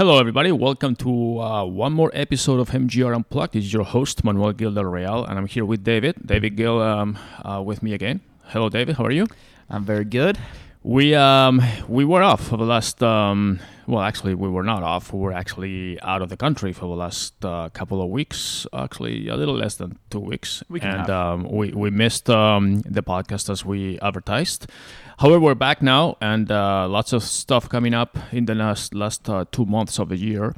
Hello, everybody. Welcome to uh, one more episode of MGR Unplugged. This is your host, Manuel Gil del Real, and I'm here with David. David Gil um, uh, with me again. Hello, David. How are you? I'm very good. We um, we were off for the last. Um, well, actually, we were not off. We were actually out of the country for the last uh, couple of weeks. Actually, a little less than two weeks. Week and and um, we we missed um, the podcast as we advertised. However, we're back now, and uh, lots of stuff coming up in the last last uh, two months of the year.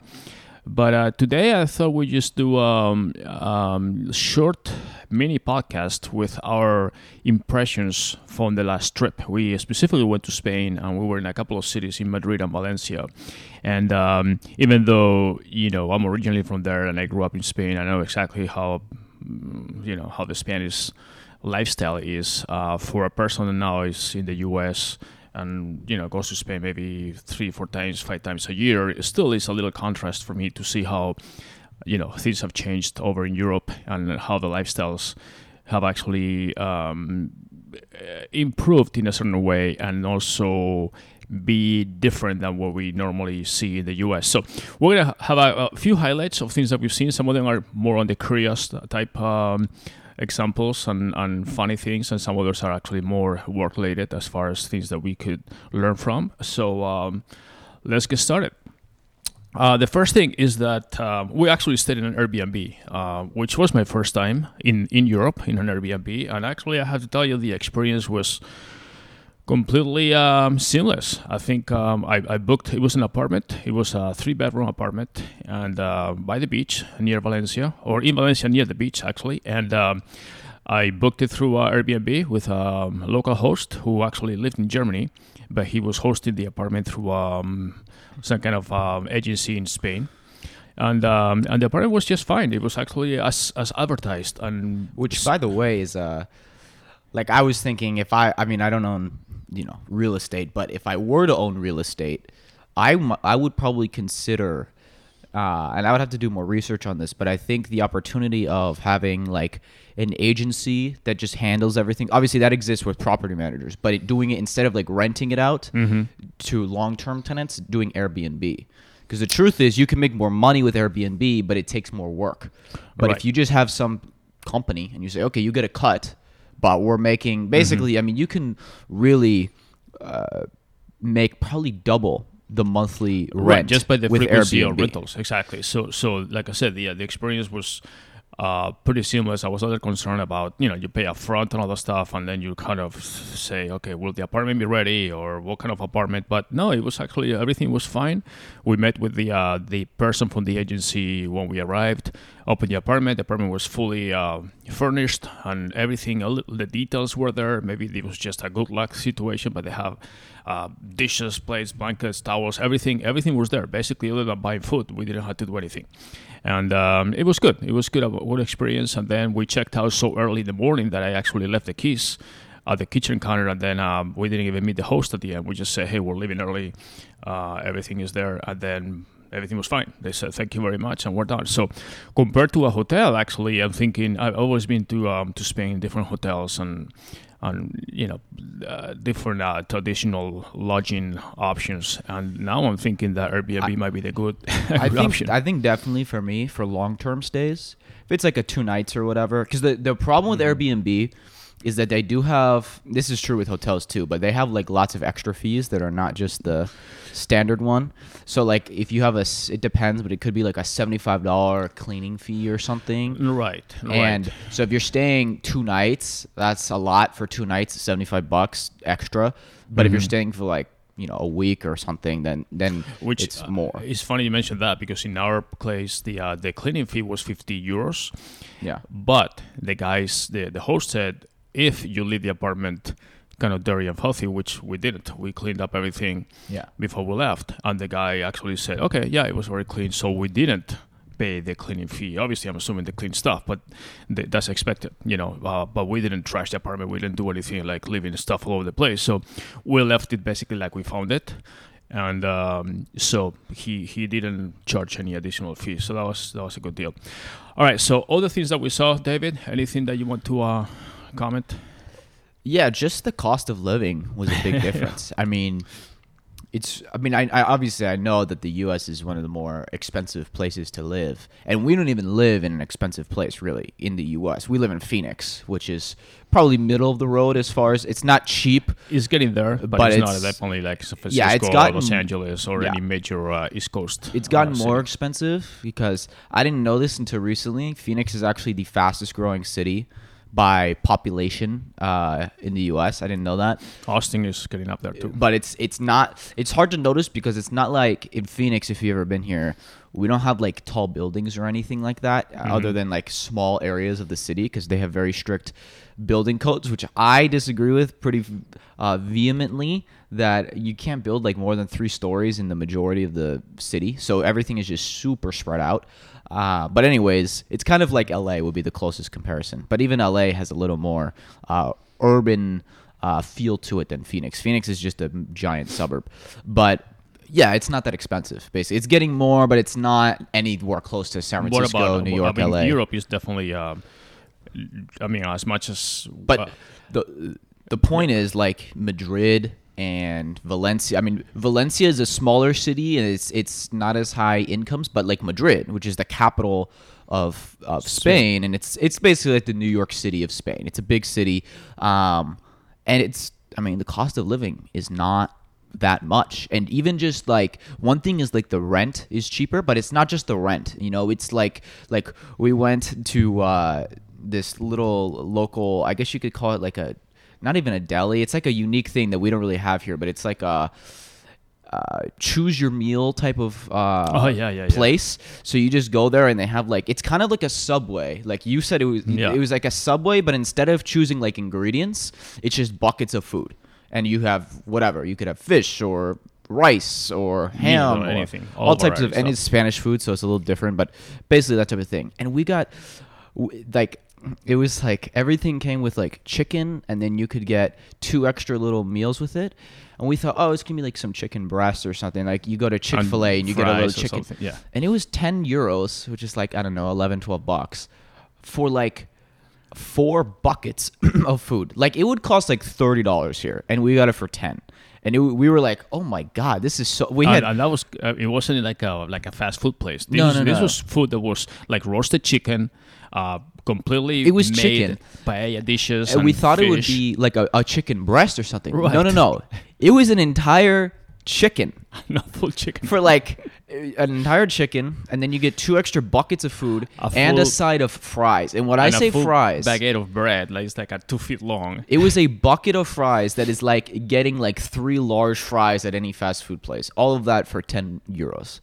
But uh, today, I thought we just do um, um, short mini podcast with our impressions from the last trip. We specifically went to Spain, and we were in a couple of cities in Madrid and Valencia. And um, even though you know I'm originally from there and I grew up in Spain, I know exactly how mm, you know how the Spanish lifestyle is uh, for a person that now is in the U.S. and you know goes to Spain maybe three, four times, five times a year. It still is a little contrast for me to see how you know things have changed over in Europe and how the lifestyles have actually um, improved in a certain way and also be different than what we normally see in the US. So we're gonna have a, a few highlights of things that we've seen. Some of them are more on the curious type um, examples and, and funny things, and some others are actually more work related as far as things that we could learn from. So um, let's get started. Uh, the first thing is that uh, we actually stayed in an Airbnb, uh, which was my first time in, in Europe in an Airbnb. And actually, I have to tell you, the experience was completely um, seamless. I think um, I, I, booked, it was an apartment, it was a three bedroom apartment, and uh, by the beach near Valencia, or in Valencia near the beach, actually. And um, I booked it through uh, Airbnb with a local host who actually lived in Germany, but he was hosting the apartment through um, some kind of um, agency in Spain. And um, and the apartment was just fine. It was actually as as advertised, and which, by the way, is uh, like I was thinking if I, I mean, I don't own you know real estate, but if I were to own real estate, I I would probably consider uh, and I would have to do more research on this, but I think the opportunity of having like an agency that just handles everything, obviously that exists with property managers, but it, doing it instead of like renting it out mm-hmm. to long term tenants, doing Airbnb. Because the truth is, you can make more money with Airbnb, but it takes more work. But Right. if you just have some company and you say, okay, you get a cut, but we're making basically, I mean, you can really uh, make probably double the monthly rent right just by the with frequency Airbnb. of rentals exactly. So so like i said the, uh, the experience was uh, pretty seamless. I was a little concerned about you know you pay up front and all the stuff and then you kind of say okay will the apartment be ready or what kind of apartment? But no it was actually everything was fine. We met with the uh, the person from the agency when we arrived opened the apartment the apartment was fully uh, furnished and everything a li- the details were there maybe it was just a good luck situation but they have uh, dishes, plates, blankets, towels, everything. Everything was there. Basically, other than buying food, we didn't have to do anything, and um, it was good. It was good, a good experience. And then we checked out so early in the morning that I actually left the keys at the kitchen counter, and then um, we didn't even meet the host at the end. We just said, "Hey, we're leaving early. Uh, everything is there," and then everything was fine. They said thank you very much, and we're done. So, compared to a hotel, actually, I'm thinking I've always been to um, to Spain, different hotels, and and you know uh, different uh, traditional lodging options. And now I'm thinking that Airbnb I- might be the good, I think option. I think definitely for me for long term stays, if it's like a two nights or whatever, because the the problem with Mm-hmm. Airbnb is that they do have this is true with hotels too, but they have like lots of extra fees that are not just the standard one. So like if you have a it depends, but it could be like a seventy five dollar cleaning fee or something. right, right. And so if you're staying two nights, that's a lot for two nights, seventy five bucks extra. But if you're Mhm. staying for like you know a week or something, then then which it's uh, more. It's funny you mentioned that because in our place the uh, the cleaning fee was 50 euros, Yeah. but the guys the the host said if you leave the apartment kind of dirty and filthy, which we didn't, we cleaned up everything Yeah. before we left, and the guy actually said, okay, yeah, it was very clean, so we didn't pay the cleaning fee. Obviously, I'm assuming the clean stuff, but th- that's expected, you know. Uh, but we didn't trash the apartment. We didn't do anything like leaving stuff all over the place. So we left it basically like we found it, and um, so he he didn't charge any additional fee. So that was that was a good deal. All right. So all the things that we saw, David. Anything that you want to uh, comment? Yeah, just the cost of living was a big difference. I mean, it's i mean I, I obviously i know that the us is one of the more expensive places to live and we don't even live in an expensive place really in the us we live in phoenix which is probably middle of the road as far as it's not cheap It's getting there, but, But it's, it's- not definitely like San Francisco, Yeah, it's or gotten- Los Angeles, or yeah. any major uh, East Coast. it's gotten uh, more city. expensive because i didn't know this until recently phoenix is actually the fastest growing city by population uh, in the us i didn't know that Austin is getting up there too. but it's it's not it's hard to notice because it's not like in Phoenix if you've ever been here we don't have like tall buildings or anything like that uh, other than like small areas of the city because they have very strict building codes which I disagree with pretty uh, vehemently that you can't build like more than three stories in the majority of the city. So everything is just super spread out. Uh, but anyways it's kind of like LA would be the closest comparison. But even LA has a little more uh, urban uh, feel to it than Phoenix. Phoenix is just a giant suburb, but yeah, it's not that expensive. Basically, it's getting more, but it's not anywhere close to San what Francisco, about New York, I mean, LA. Europe is definitely. Um, I mean, as much as But uh, the the point is like Madrid and Valencia. I mean, Valencia is a smaller city and it's it's not as high incomes, but like Madrid, which is the capital of of Spain, and it's it's basically like the New York City of Spain. It's a big city, um, and it's I mean the cost of living is not that much and even just like one thing is like the rent is cheaper but it's not just the rent you know it's like like we went to uh this little local i guess you could call it like a not even a deli it's like a unique thing that we don't really have here but it's like a uh, choose your meal type of uh, Oh, yeah, yeah, yeah. place. So you just go there and they have like it's kind of like a subway. Like you said, it was Yeah. it was like a subway, but instead of choosing like ingredients, it's just buckets of food, and you have whatever. You could have fish or rice or ham or anything. all, All types of it's Spanish food, so it's a little different, but basically that type of thing. And we got like it was like everything came with like chicken, and then you could get two extra little meals with it. And we thought, oh, it's gonna be like some chicken breast or something. Like you go to Chick Fil A and you get a little chicken, yeah. and it was 10 euros, which is like I don't know, 11, 12 bucks, for like four buckets of food. Like it would cost like thirty dollars here, and we got it for ten. And it, we were like, "Oh my god, this is so." We had and, and that was uh, it wasn't like a like a fast food place. This, No, was, no, this no. was food that was like roasted chicken, uh, completely. It was chicken. paella dishes. and we and thought it would be like a, a chicken breast or something. No, no, no. It was an entire chicken not full chicken. for like an entire chicken, and then you get two extra buckets of food A and a side of fries. And when I And a say fries, baguette of bread, like it's like a two feet long. It was a bucket of fries that is like getting like three large fries at any fast food place. All of that for 10 euros.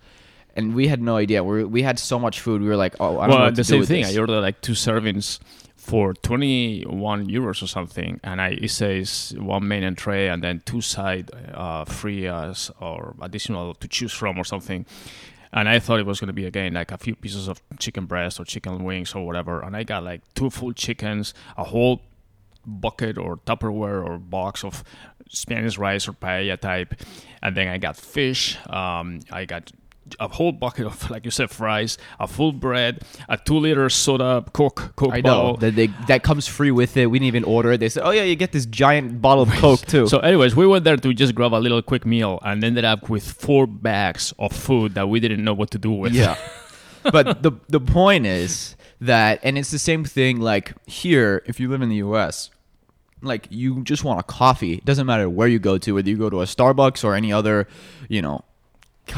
And we had no idea. We we had so much food. We were like, oh, I don't know well, what the to do same thing. this. I ordered like two servings for 21 euros or something, and I it says one main entree and then two side uh, free uh, or additional to choose from or something. And I thought it was going to be again like a few pieces of chicken breast or chicken wings or whatever. And I got like two full chickens, a whole bucket or Tupperware or box of Spanish rice or paella type, and then I got fish. Um, I got a whole bucket of, like you said, fries, a full bread, a two liter soda Coke Coke I know bottle. that they, that comes free with it. We didn't even order it. They said, "Oh yeah, you get this giant bottle of Coke too." So, anyways, we went there to just grab a little quick meal and ended up with four bags of food that we didn't know what to do with. Yeah. but the the point is that and it's the same thing like here if you live in the US like you just want a coffee it doesn't matter where you go to whether you go to a Starbucks or any other you know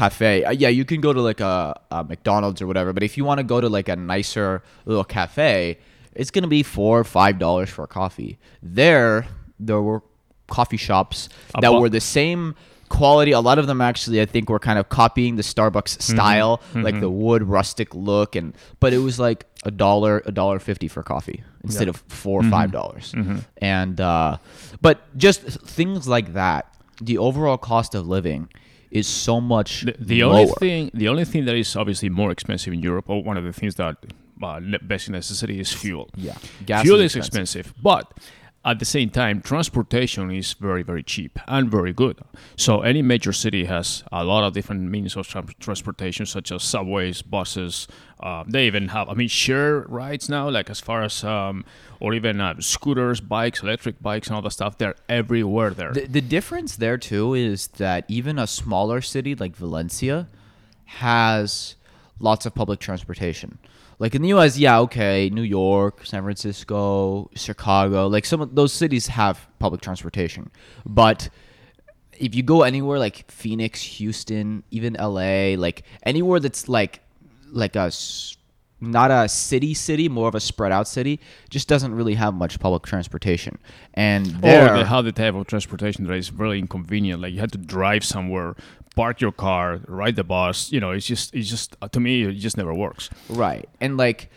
cafe Uh, yeah you can go to like a, a McDonald's or whatever but if you want to go to like a nicer little cafe it's gonna be four or five dollars for a coffee there there were coffee shops that bu- were the same quality. A lot of them actually, I think, were kind of copying the Starbucks Mm-hmm. style, like the wood rustic look, and but it was like a dollar, a dollar fifty for coffee instead of 4 Mm-hmm. or five dollars. And uh, but just things like that, the overall cost of living is so much The, the only thing, the only thing that is obviously more expensive in Europe, or one of the things that uh, basic necessity is fuel. Yeah, gas fuel is is expensive. but at the same time, transportation is very, very cheap and very good. So any major city has a lot of different means of tra- transportation, such as subways, buses. Uh, they even have, I mean, share rides now, like as far as, um, or even uh, scooters, bikes, electric bikes, and all that stuff. They're everywhere there. The, the difference there too is that even a smaller city like Valencia has lots of public transportation. Like in the US, yeah, okay, New York, San Francisco, Chicago, like some of those cities have public transportation. But if you go anywhere like Phoenix, Houston, even LA, like anywhere that's like like a not a city city, more of a spread out city, just doesn't really have much public transportation. And there Or they have the type of transportation that is really inconvenient. Like you have to drive somewhere, park your car, ride the bus. You know, it's just, it's just uh, to me, it just never works. Right. And like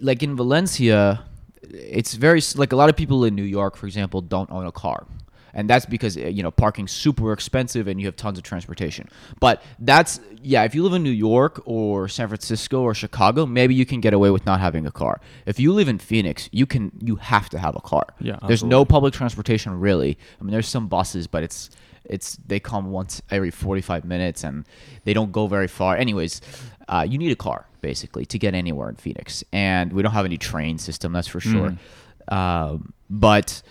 like in Valencia, it's very like a lot of people in New York, for example, don't own a car. And that's because uh, you know parking's super expensive and you have tons of transportation. But that's yeah, if you live in New York or San Francisco or Chicago, maybe you can get away with not having a car. If you live in Phoenix, you can you have to have a car. Yeah, There's no public transportation really. I mean there's some buses, but it's it's they come once every 45 minutes and they don't go very far. Anyways, uh, you need a car basically to get anywhere in Phoenix, and we don't have any train system. That's for sure. Um, but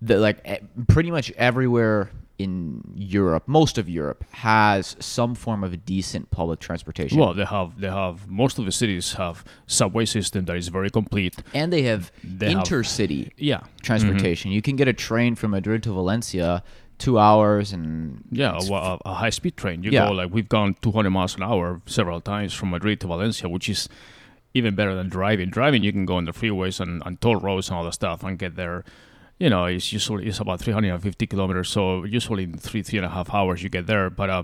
the like pretty much everywhere in Europe, most of Europe has some form of decent public transportation. Well, they have, they have, most of the cities have subway system that is very complete. and they have They have- intercity Yeah. transportation. You can get a train from Madrid to Valencia, two hours, and Yeah, it's a, high speed train. You Yeah. go like we've gone 200 miles an hour several times from Madrid to Valencia, which is even better than driving. Driving, you can go on the freeways and, and toll roads and all that stuff and get there. You know, it's usually it's about 350 kilometers, so usually in three three and a half hours you get there. But uh,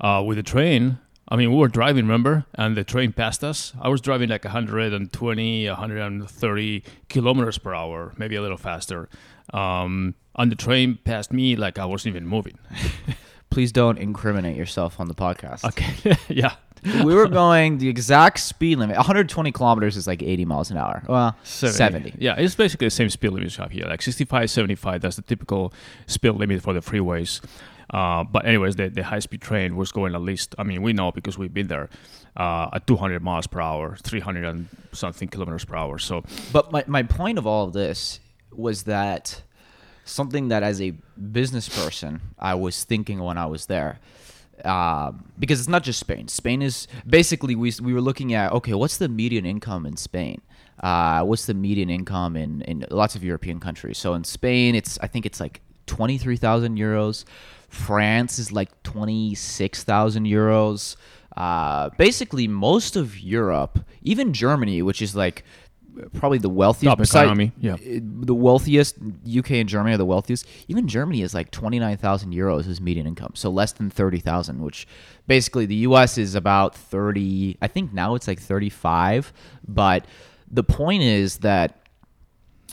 uh, with the train, I mean, we were driving, remember, and the train passed us. I was driving like 120, 130 kilometers per hour, maybe a little faster. Um, and the train passed me like I wasn't even moving. please don't incriminate yourself on the podcast. Okay. yeah. we were going the exact speed limit. 120 kilometers is like 80 miles an hour. Well, 70. Yeah, it's basically the same speed limit you have here, like 65, 75. That's the typical speed limit for the freeways. Uh, but anyways, the, the high-speed train was going at least. I mean, we know because we've been there uh, at 200 miles per hour, 300 and something kilometers per hour. So But my, my point of all of this was that something that as a business person I was thinking when I was there. Um, because it's not just Spain. Spain is basically we, we were looking at okay, what's the median income in Spain? Uh, what's the median income in, in lots of European countries? So in Spain, it's I think it's like twenty three thousand euros. France is like twenty six thousand euros. Uh, basically, most of Europe, even Germany, which is like probably the wealthiest Top beside- economy, yeah. the wealthiest UK and Germany are the wealthiest. Even Germany is like twenty nine thousand euros as median income, so less than thirty thousand. Which basically the US is about thirty. I think now it's like thirty five. But the point is that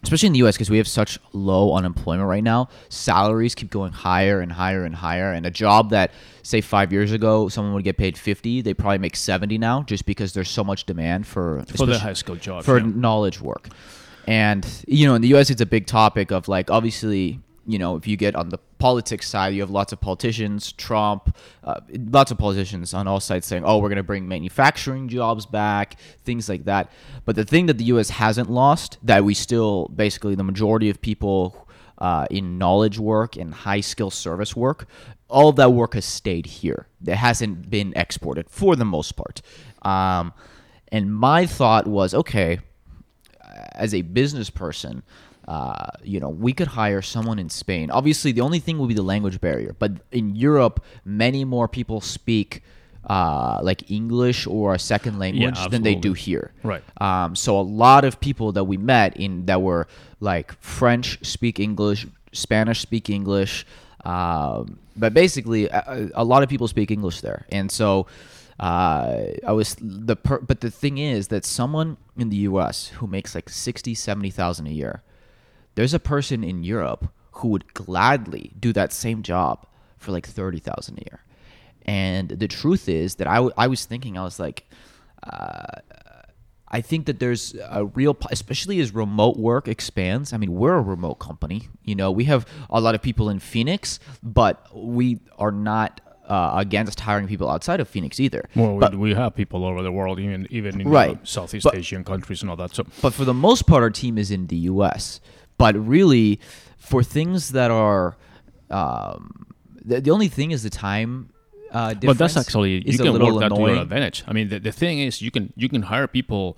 especially in the US because we have such low unemployment right now, salaries keep going higher and higher and higher. And a job that, say, five years ago, someone would get paid 50, they probably make 70 now just because there's so much demand for, for the high school jobs, for yeah. knowledge work. And, you know, in the US, it's a big topic of like, obviously, you know, if you get on the politics side, you have lots of politicians, Trump, uh, lots of politicians on all sides saying, oh, we're going to bring manufacturing jobs back, things like that. But the thing that the US hasn't lost, that we still, basically, the majority of people uh, in knowledge work and high skill service work, all that work has stayed here. It hasn't been exported for the most part. Um, and my thought was, okay, as a business person, uh, you know, we could hire someone in Spain. Obviously, the only thing would be the language barrier. But in Europe, many more people speak uh, like English or a second language than they do here. Right. Um, so a lot of people that we met in that were like French speak English, Spanish speak English, um, but basically a, a lot of people speak English there, and so uh, I was the per- but the thing is that someone in the U.S. who makes like sixty, seventy thousand a year, there's a person in Europe who would gladly do that same job for like thirty thousand a year. And the truth is that I, w- I was thinking I was like, uh, I think that there's a real, especially as remote work expands. I mean, we're a remote company. You know, we have a lot of people in Phoenix, but we are not uh, against hiring people outside of Phoenix either. Well, but we, we have people all over the world, even even in Right. Southeast But- Asian countries and all that. So but for the most part, our team is in the U.S. But really, for things that are, um, the, the only thing is the time. Uh, difference but that's actually you a can little work that to your advantage. I mean, the, the thing is, you can you can hire people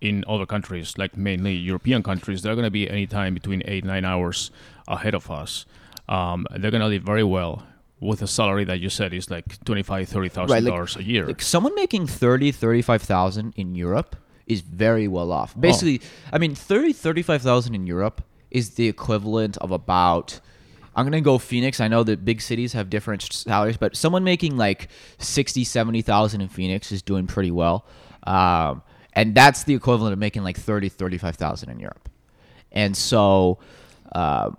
in other countries, like mainly European countries. They're going to be anytime between eight nine hours ahead of us. Um, they're going to live very well with a salary that you said is like twenty five thirty thousand Right, like- dollars a year. Like someone making 30, 35,000 in Europe is very well off. Oh. Basically, I mean 30, 35,000 in Europe is the equivalent of about I'm to go Phoenix. I know that big cities have different salaries, but someone making like 60, 70,000 in Phoenix is doing pretty well. Um, and that's the equivalent of making like 30, 35,000 in Europe. And so uh,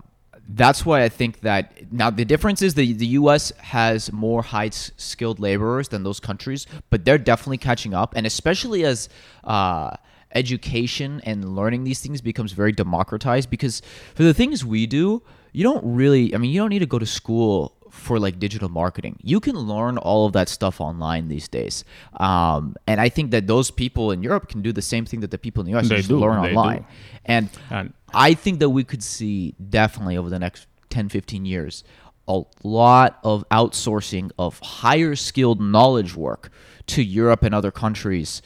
that's why I think that now the difference is the the U.S. has more high skilled laborers than those countries, but they're definitely catching up, and especially as uh, education and learning these things becomes very democratized. Because for the things we do, you don't really, I mean, you don't need to go to school for like digital marketing. You can learn all of that stuff online these days, um, and I think that those people in Europe can do the same thing that the people in the U.S. They just do, learn online. do. And And- I think that we could see definitely over the next 10, 15 years a lot of outsourcing of higher skilled knowledge work to Europe and other countries,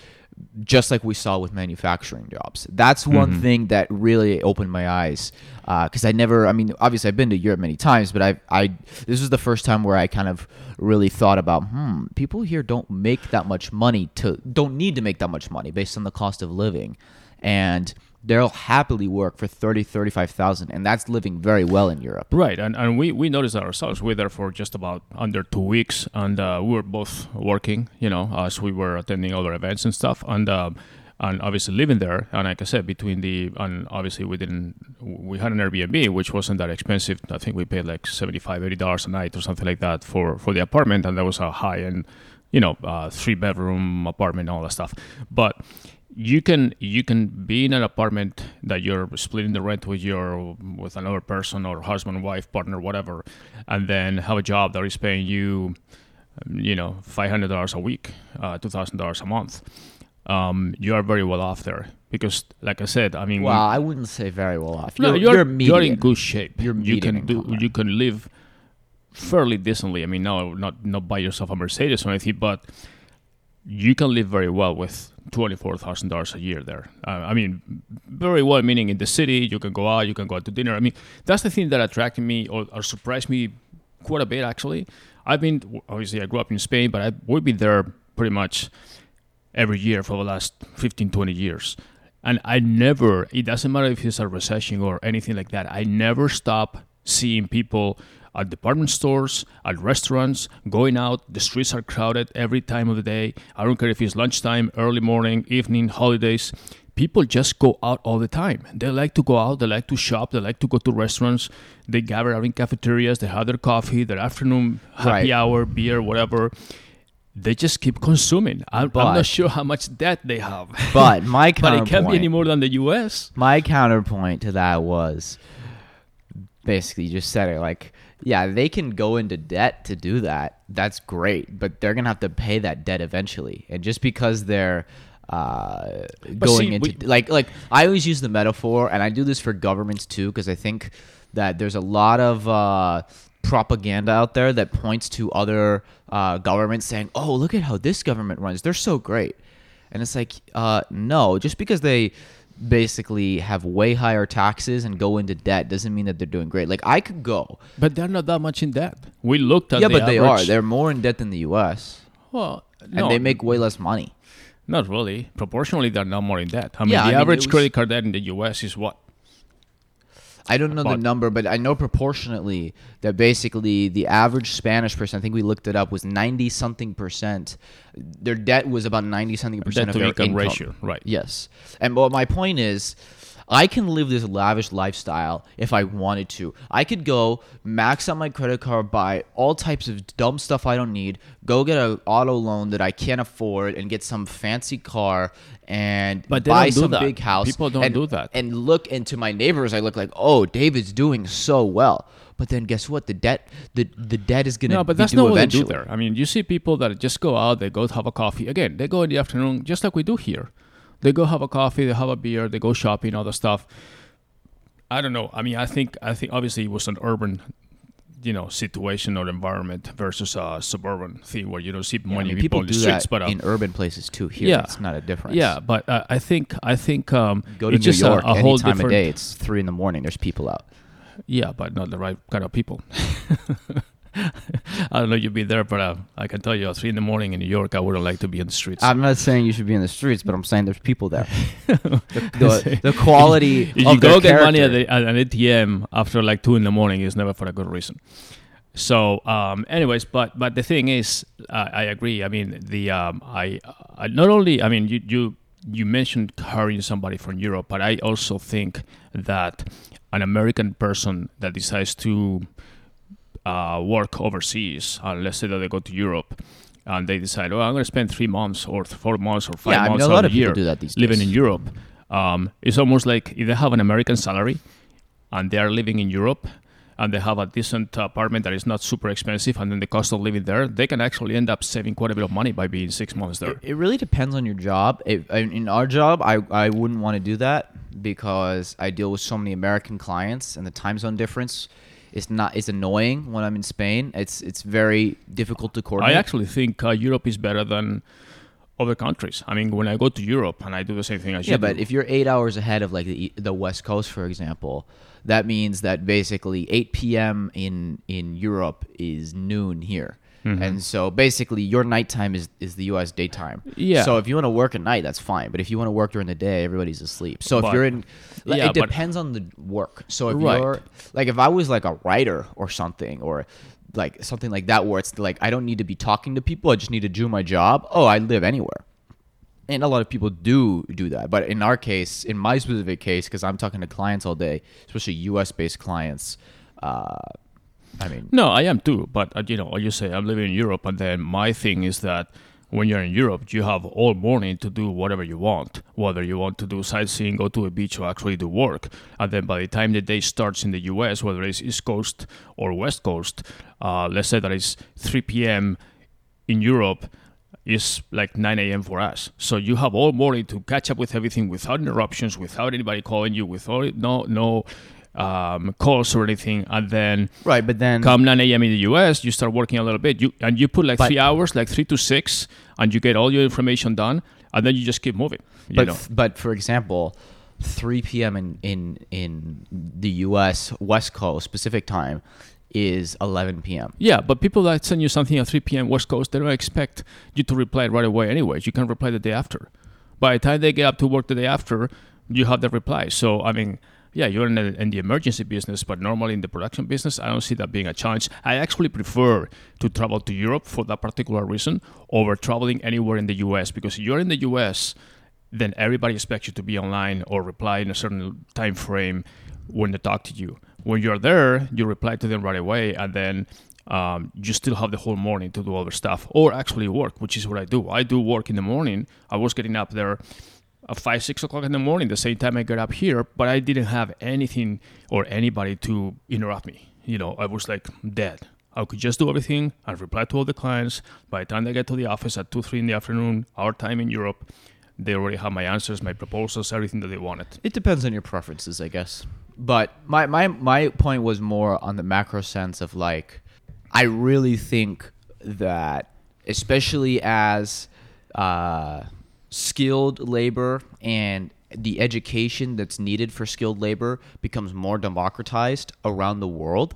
just like we saw with manufacturing jobs. That's one thing that really opened my eyes because I never, I mean, obviously I've been to Europe many times, but I, I, this was the first time where I kind of really thought about, hmm, people here don't make that much money to, don't need to make that much money based on the cost of living. And they'll happily work for 30, 35,000 and that's living very well in Europe. Right, and, and we, we noticed that ourselves. We were there for just about under two weeks, and uh, we were both working, you know, as we were attending other events and stuff, and uh, and obviously living there. And like I said, between the and obviously we didn't we had an Airbnb, which wasn't that expensive. I think we paid like 75 80 dollars a night or something like that for for the apartment, and that was a high end, you know, uh, three bedroom apartment, all that stuff. But you can you can be in an apartment that you're splitting the rent with your with another person or husband wife partner whatever and then have a job that is paying you you know $500 a week uh, $2000 a month um, you are very well off there because like i said i mean we- Well, I wouldn't say very well off. no, You're, you're, you're, in good shape. You're you can do. You can live fairly decently. I mean, no, not not buy yourself a Mercedes or anything, but you can live very well with twenty four thousand dollars a year there. Uh, I mean, very well meaning in the city. You can go out. You can go out to dinner. I mean, that's the thing that attracted me or, or surprised me quite a bit actually. I've been obviously I grew up in Spain, but I would be there pretty much every year for the last 15 20 years and i never it doesn't matter if it's a recession or anything like that i never stop seeing people at department stores at restaurants going out the streets are crowded every time of the day i don't care if it's lunchtime early morning evening holidays people just go out all the time they like to go out they like to shop they like to go to restaurants they gather out in cafeterias they have their coffee their afternoon happy Right. hour beer whatever they just keep consuming. I'm, I'm not sure how much debt they have. But my but it can't be any more than the U.S. my counterpoint to that was basically you just said it like yeah they can go into debt to do that. That's great but they're gonna have to pay that debt eventually. And just because they're uh, going see, into we- like like I always use the metaphor and I do this for governments too because I think that there's a lot of uh, propaganda out there that points to other uh, governments saying oh look at how this government runs. They're so great. And it's like, uh, no, just because they basically have way higher taxes and go into debt doesn't mean that they're doing great. Like I could go, But they're not that much in debt. We looked at yeah, the but they are. They're more in debt than the U.S. well, and they make way less money. not really. Proportionally, they're not more in debt. I mean, Yeah, the I average it was- credit card debt in the U.S. is what I don't know the number, but I know proportionately that basically the average Spanish person, I think we looked it up, was ninety something percent. Their debt was about ninety something percent of their income income. ratio, right? Yes, and what my point is, I can live this lavish lifestyle if I wanted to. I could go max out my credit card, buy all types of dumb stuff I don't need, go get an auto loan that I can't afford, and get some fancy car and But buy some that. big house. People don't and, do that. And look into my neighbors, I look like, oh, David's doing so well. But then guess what? The debt, the the debt is gonna No, but that's not what eventually. they do there. I mean, you see people that just go out, they go have a coffee. Again, they go in the afternoon, just like we do here. They go have a coffee, they have a beer, they go shopping, all the stuff. I don't know. I mean, I think I think obviously it was an urban, you know, situation or environment versus a suburban thing where you don't see Yeah, I many mean, people, people in the streets. that But uh, in urban places too. Here, yeah. it's not a difference. yeah, but uh, I think I think um, Go to it's New just York a, a any whole time of day. It's three in the morning. There's people out. Yeah, but not the right kind of people. I don't know you've been there, but uh, I can tell you at three in the morning in New York, I wouldn't like to be in the streets. I'm not saying you should be in the streets, but I'm saying there's people there. the, the, the quality if of you go get money at, the, at an ATM after like two in the morning, is never for a good reason. So, um, anyways, but but the thing is, uh, I agree. I mean, the um, I, I not only I mean you you you mentioned hiring somebody from Europe, but I also think that an American person that decides to uh, work overseas, uh, let's say that they go to Europe. And they decide, oh, I'm going to spend three months or four months or five Yeah, I mean, months a lot of of the people year do that these living days. in Europe. Um, it's almost like if they have an American salary and they are living in Europe and they have a decent apartment that is not super expensive and then the cost of living there, they can actually end up saving quite a bit of money by being six months there. It, it really depends on your job. It, in our job, I, I wouldn't want to do that because I deal with so many American clients, and the time zone difference is not is annoying when I'm in Spain. It's it's very difficult to coordinate. I actually think uh, Europe is better than other countries. I mean, when I go to Europe and I do the same thing as yeah, but do, if you're eight hours ahead of like the the West Coast, for example, that means that basically 8 p.m. in in Europe is noon here. Mm-hmm. And so basically, your nighttime is, is the U.S. daytime. Yeah. So if you want to work at night, that's fine. But if you want to work during the day, everybody's asleep. So if But- you're in, like, yeah, it but- depends on the work. So if Right. you're like, if I was like a writer or something, or like something like that, where it's like I don't need to be talking to people, I just need to do my job. Oh, I live anywhere and a lot of people do do that but in our case in my specific case because i'm talking to clients all day especially us based clients uh, i mean No, I am too. But uh, you know, you say I'm living in Europe, and then my thing is that when you're in Europe, you have all morning to do whatever you want. Whether you want to do sightseeing, go to a beach, or actually do work. And then by the time the day starts in the U.S., whether it's East Coast or West Coast, uh, let's say that it's 3 p.m. in Europe. Is like 9 a.m. for us, so you have all morning to catch up with everything without interruptions, without anybody calling you, without no no um, calls or anything, and then right but then come 9 a.m. in the US, you start working a little bit, you and you put like But- three hours, like three to six, and you get all your information done, and then you just keep moving. But know, but for example 3 p.m in in in the us west coast pacific time is 11 p.m yeah, but people that send you something at 3 p.m. West Coast, they don't expect you to reply right away. Anyways, you can reply the day after. By the time they get up to work the day after, you have the reply. So I mean. Yeah, you're in, the in the emergency business, but normally in the production business, I don't see that being a challenge. I actually prefer to travel to Europe for that particular reason over traveling anywhere in the US because you're in the US, then everybody expects you to be online or reply in a certain time frame when they talk to you. When you're there, you reply to them right away, and then um, you still have the whole morning to do other stuff or actually work, which is what I do. I do work in the morning. I was getting up there at five, six o'clock in the morning, the same time I get up here, but I didn't have anything or anybody to interrupt me. You know, I was like dead. I could just do everything and reply to all the clients. By the time they get to the office at two, three in the afternoon, our time in Europe, they already have my answers, my proposals, everything that they wanted. It depends on your preferences, I guess. But my, my my point was more on the macro sense of like, I really think that, especially as uh, skilled labor and the education that's needed for skilled labor becomes more democratized around the world,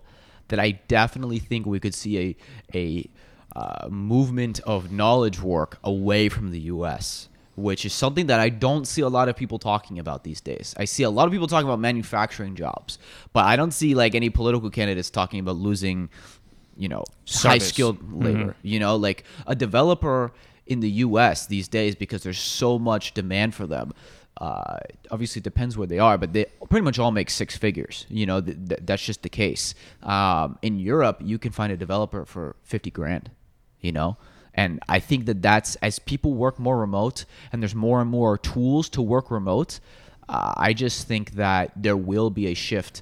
that I definitely think we could see a a uh, movement of knowledge work away from the U.S which is something that I don't see a lot of people talking about these days. I see a lot of people talking about manufacturing jobs, but I don't see like any political candidates talking about losing, you know, high skilled labor. You know, like a developer in the US these days because there's so much demand for them. uh, obviously it depends where they are, but they pretty much all make six figures. You know, th- th- that's just the case. Um, in Europe, you can find a developer for fifty grand. You know, and I think that that's as people work more remote and there's more and more tools to work remote. Uh, I just think that there will be a shift.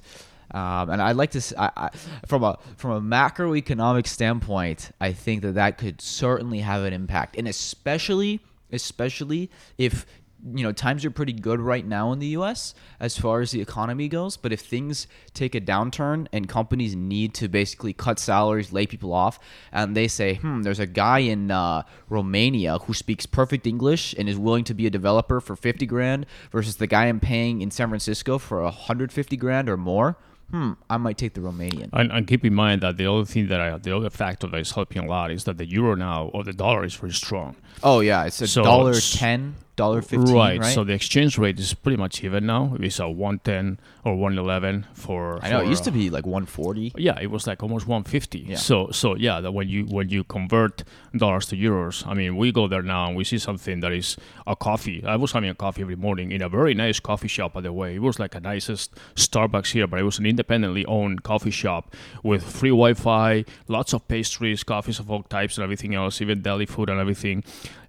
Um, and I'd like to, I, I, from a from a macroeconomic standpoint, I think that that could certainly have an impact, and especially especially if you know times are pretty good right now in the US as far as the economy goes but if things take a downturn and companies need to basically cut salaries lay people off and they say hmm there's a guy in uh, Romania who speaks perfect English and is willing to be a developer for 50 grand versus the guy I'm paying in San Francisco for 150 grand or more hmm I might take the Romanian And, and keep in mind that the other thing that I, the other factor that is helping a lot is that the euro now or the dollar is very strong. oh yeah it's a So dollar 10 dollar 15 right, right, So the exchange rate is pretty much even now. It's a one ten or one eleven for. I know it for, used to uh, be like 140 Yeah, it was like almost 150. Yeah. So so yeah, that when you when you convert dollars to euros, I mean, we go there now and we see something that is a coffee. I was having a coffee every morning in a very nice coffee shop, by the way. It was like a nicest Starbucks here, but it was an independently owned coffee shop with free Wi-Fi, lots of pastries, coffees of all types, and everything else, even deli food and everything.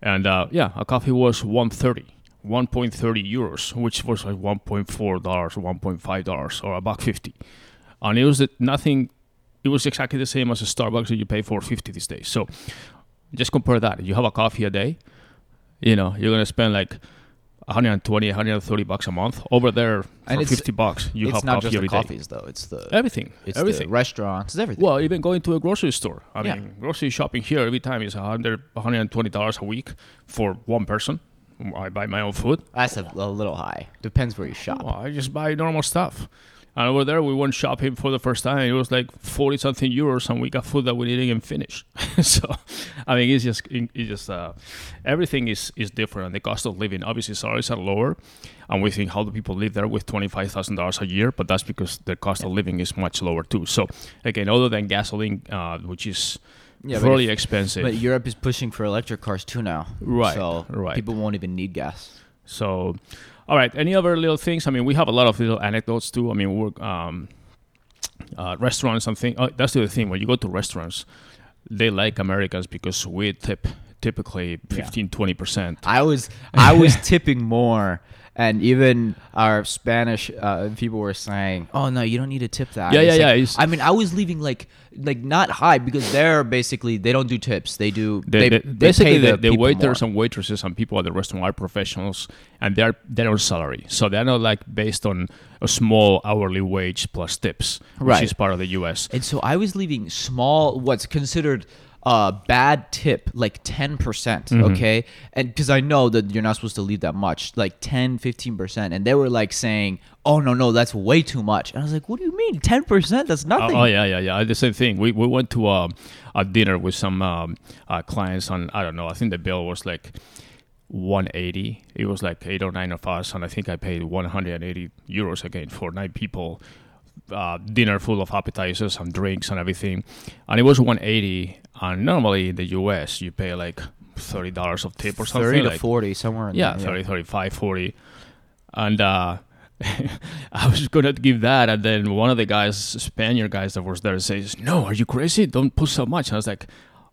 And uh, yeah, a coffee was 130. 1.30 euros, which was like 1.4 dollars, 1.5 dollars, or a buck fifty, and it was nothing. It was exactly the same as a Starbucks that you pay for 50 these days. So just compare that. You have a coffee a day, you know, you're gonna spend like 120, 130 bucks a month. Over there for And it's- 50 bucks, you it's have not coffee just the every day. coffees though it's the Everything, It's everything. the restaurants, it's everything. Well, even going to a grocery store. I Yeah. mean, grocery shopping here every time is 100 $120 a week for one person. I buy my own food. That's a, a little high. Depends where you shop. Well, I just buy normal stuff. And over there, we went shopping for the first time. It was like 40 something euros, and we got food that we didn't even finish. so, I mean, it's just, it's just, uh, everything is, is different. And the cost of living, obviously, salaries are lower. And we think, how do people live there with $25,000 a year? But that's because the cost of living is much lower, too. So, again, other than gasoline, uh, which is Yeah, but if- expensive. But Europe is pushing for electric cars too now. Right, So right. people won't even need gas. So, all right. Any other little things? I mean, we have a lot of little anecdotes too. I mean, we're um, uh, restaurants and things. Oh, that's the other thing. When you go to restaurants, they like Americans because we tip typically 15, 20 percent. I was I was tipping more, and even our Spanish uh, people were saying, "Oh no, you don't need to tip that." Yeah, It's yeah, like- yeah, I mean, I was leaving like like not high because they're basically they don't do tips. They do They, they, they- basically, pay the, the, the waiters more. and waitresses and people at the restaurant are professionals, and they're they're on salary, so they're not like based on a small hourly wage plus tips, which Right. is part of the U.S. And so I was leaving small, what's considered a bad tip, like 10%, percent Mm-hmm. okay? And because I know that you're not supposed to leave that much, like 10, 15%. And they were like saying, oh, no, no, that's way too much. And I was like, what do you mean? 10%? That's Oh, nothing. oh yeah, yeah, yeah. The same thing. We we went to uh, a dinner with some um, uh, clients, on I don't know. I think the bill was like 180. It was like eight or nine of us, and I think I paid 180 euros again for nine people. Uh, dinner full of appetizers and drinks and everything, and it was 180. And normally in the U.S. you pay like thirty dollars of tip or something. 30 to like, 40, somewhere in yeah, there. 30, 35, 40. And uh, I was going to give that. And then one of the guys, Spaniard guys that was there, says, No, are you crazy? Don't put so much. I was like,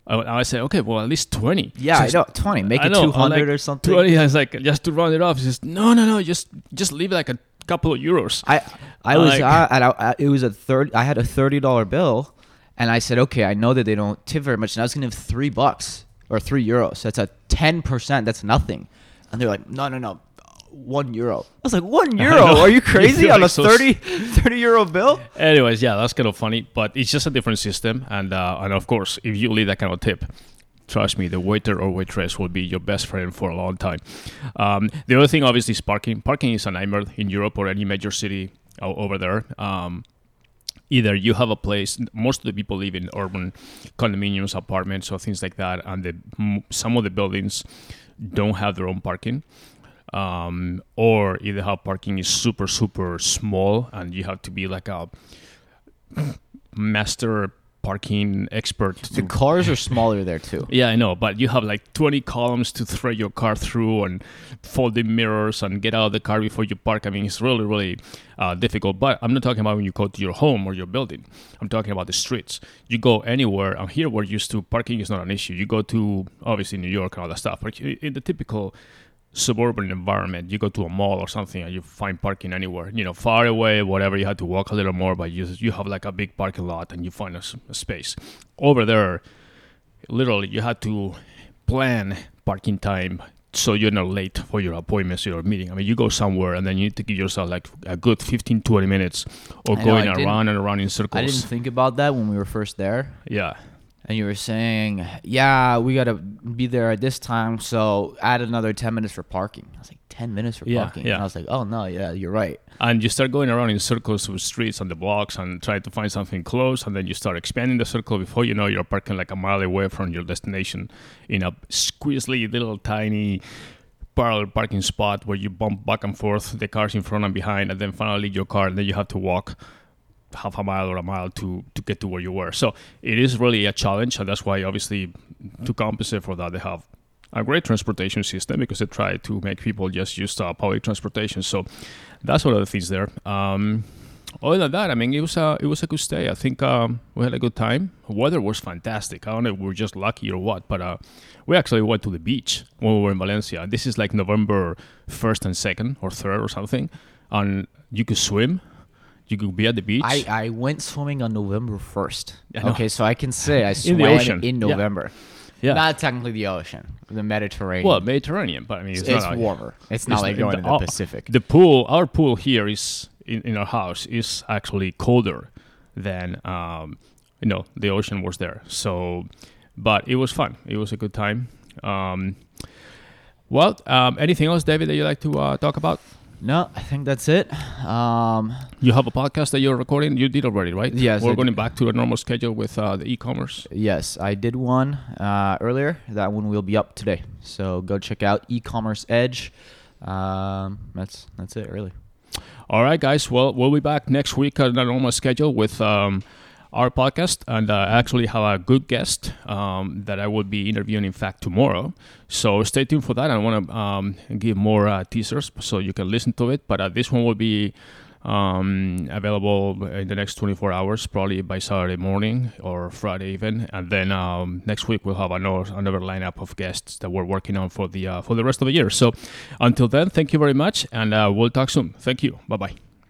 I, I said, Okay, well, at least 20. Yeah, I know. 20. Make I it know, 200 like, or something. 20. I was like, Just to round it off. He says, No, no, no. Just just leave it like a couple of euros. I I was Like- uh, and I, I, it was a third. I had a thirty dollar bill, and I said, okay, I know that they don't tip very much, and I was gonna have three bucks or three euros. That's a ten percent. That's nothing. And they're like, no, no, no, one euro. I was like, one euro? Are you You crazy feel on like a so 30, 30 euro bill? Anyways, yeah, that's kind of funny, but it's just a different system, and uh, and of course, if you leave that kind of tip, trust me, the waiter or waitress will be your best friend for a long time. Um, the other thing, obviously, is parking. Parking is a nightmare in Europe or any major city over there. Um, either you have a place. Most of the people live in urban condominiums, apartments, or things like that, and the, some of the buildings don't have their own parking um, or either have parking is super super small and you have to be like a master parking expert. The cars are smaller there too. yeah, I know, but you have like 20 columns to thread your car through and folding mirrors and get out of the car before you park. I mean, it's really, really uh, difficult. But I'm not talking about when you go to your home or your building. I'm talking about the streets. You go anywhere, and here we're used to parking is not an issue. You go to obviously New York and all that stuff, but in the typical suburban environment, you go to a mall or something and you find parking anywhere, you know, far away, whatever. You have to walk a little more, but you you have like a big parking lot and you find a, a space. Over there, literally, you had to plan parking time so you're not late for your appointments or your meeting. I mean, you go somewhere and then you need to give yourself like a good 15, 20 minutes or I going didn't- around and around in circles. I didn't think about that when we were first there. yeah. And you were saying, yeah, we got to be there at this time, so add another 10 minutes for parking. I was like, 10 minutes for Yeah, parking? yeah. And I was like, oh, no, yeah, you're right. and you start going around in circles of streets and the blocks and try to find something close and then you start expanding the circle before you know you're parking like a mile away from your destination in a squeezely little tiny parallel parking spot where you bump back and forth the cars in front and behind and then finally your car and then you have to walk half a mile or a mile to to get to where you were so it is really a challenge and that's why obviously to compensate for that they have a great transportation system because they try to make people just use uh, public transportation so that's one of the things there. Um, other than that, I mean, it was a it was a good stay. I think um, we had a good time. The weather was fantastic. I don't know if we were just lucky or what, but uh, we actually went to the beach when we were in Valencia. This is like November first and second or third or something, and you could swim. You could be at the beach. I, I went swimming on November 1st. I know. Okay, so I can say I In swam the ocean. in November. yeah. Not technically the ocean, the Mediterranean. well, Mediterranean, but I mean, it's, it's, not warmer. It's not it's like going to the oh, Pacific. The pool, our pool here is in, in our house is actually colder than um, you know the ocean was there. So, but it was fun. It was a good time. Um, well, um, anything else, David, that you'd like to uh, talk about? No, I think that's it. Um, You have a podcast that you're recording. You did already, right? Yes, We're I going did. back to a normal schedule with uh, the e-commerce. yes, I did one uh, earlier. That one will be up today. So go check out e-commerce edge. Um, that's that's it, really. All right, guys. Well, we'll be back next week on a normal schedule with um, our podcast, and I actually have a good guest um, that I will be interviewing. In fact, tomorrow. So stay tuned for that. I want to um, give more uh, teasers so you can listen to it. But uh, this one will be um, available in the next 24 hours, probably by Saturday morning or Friday even. And then um, next week we'll have another another lineup of guests that we're working on for the uh, for the rest of the year. So until then, thank you very much, and uh, we'll talk soon. Thank you. Bye bye.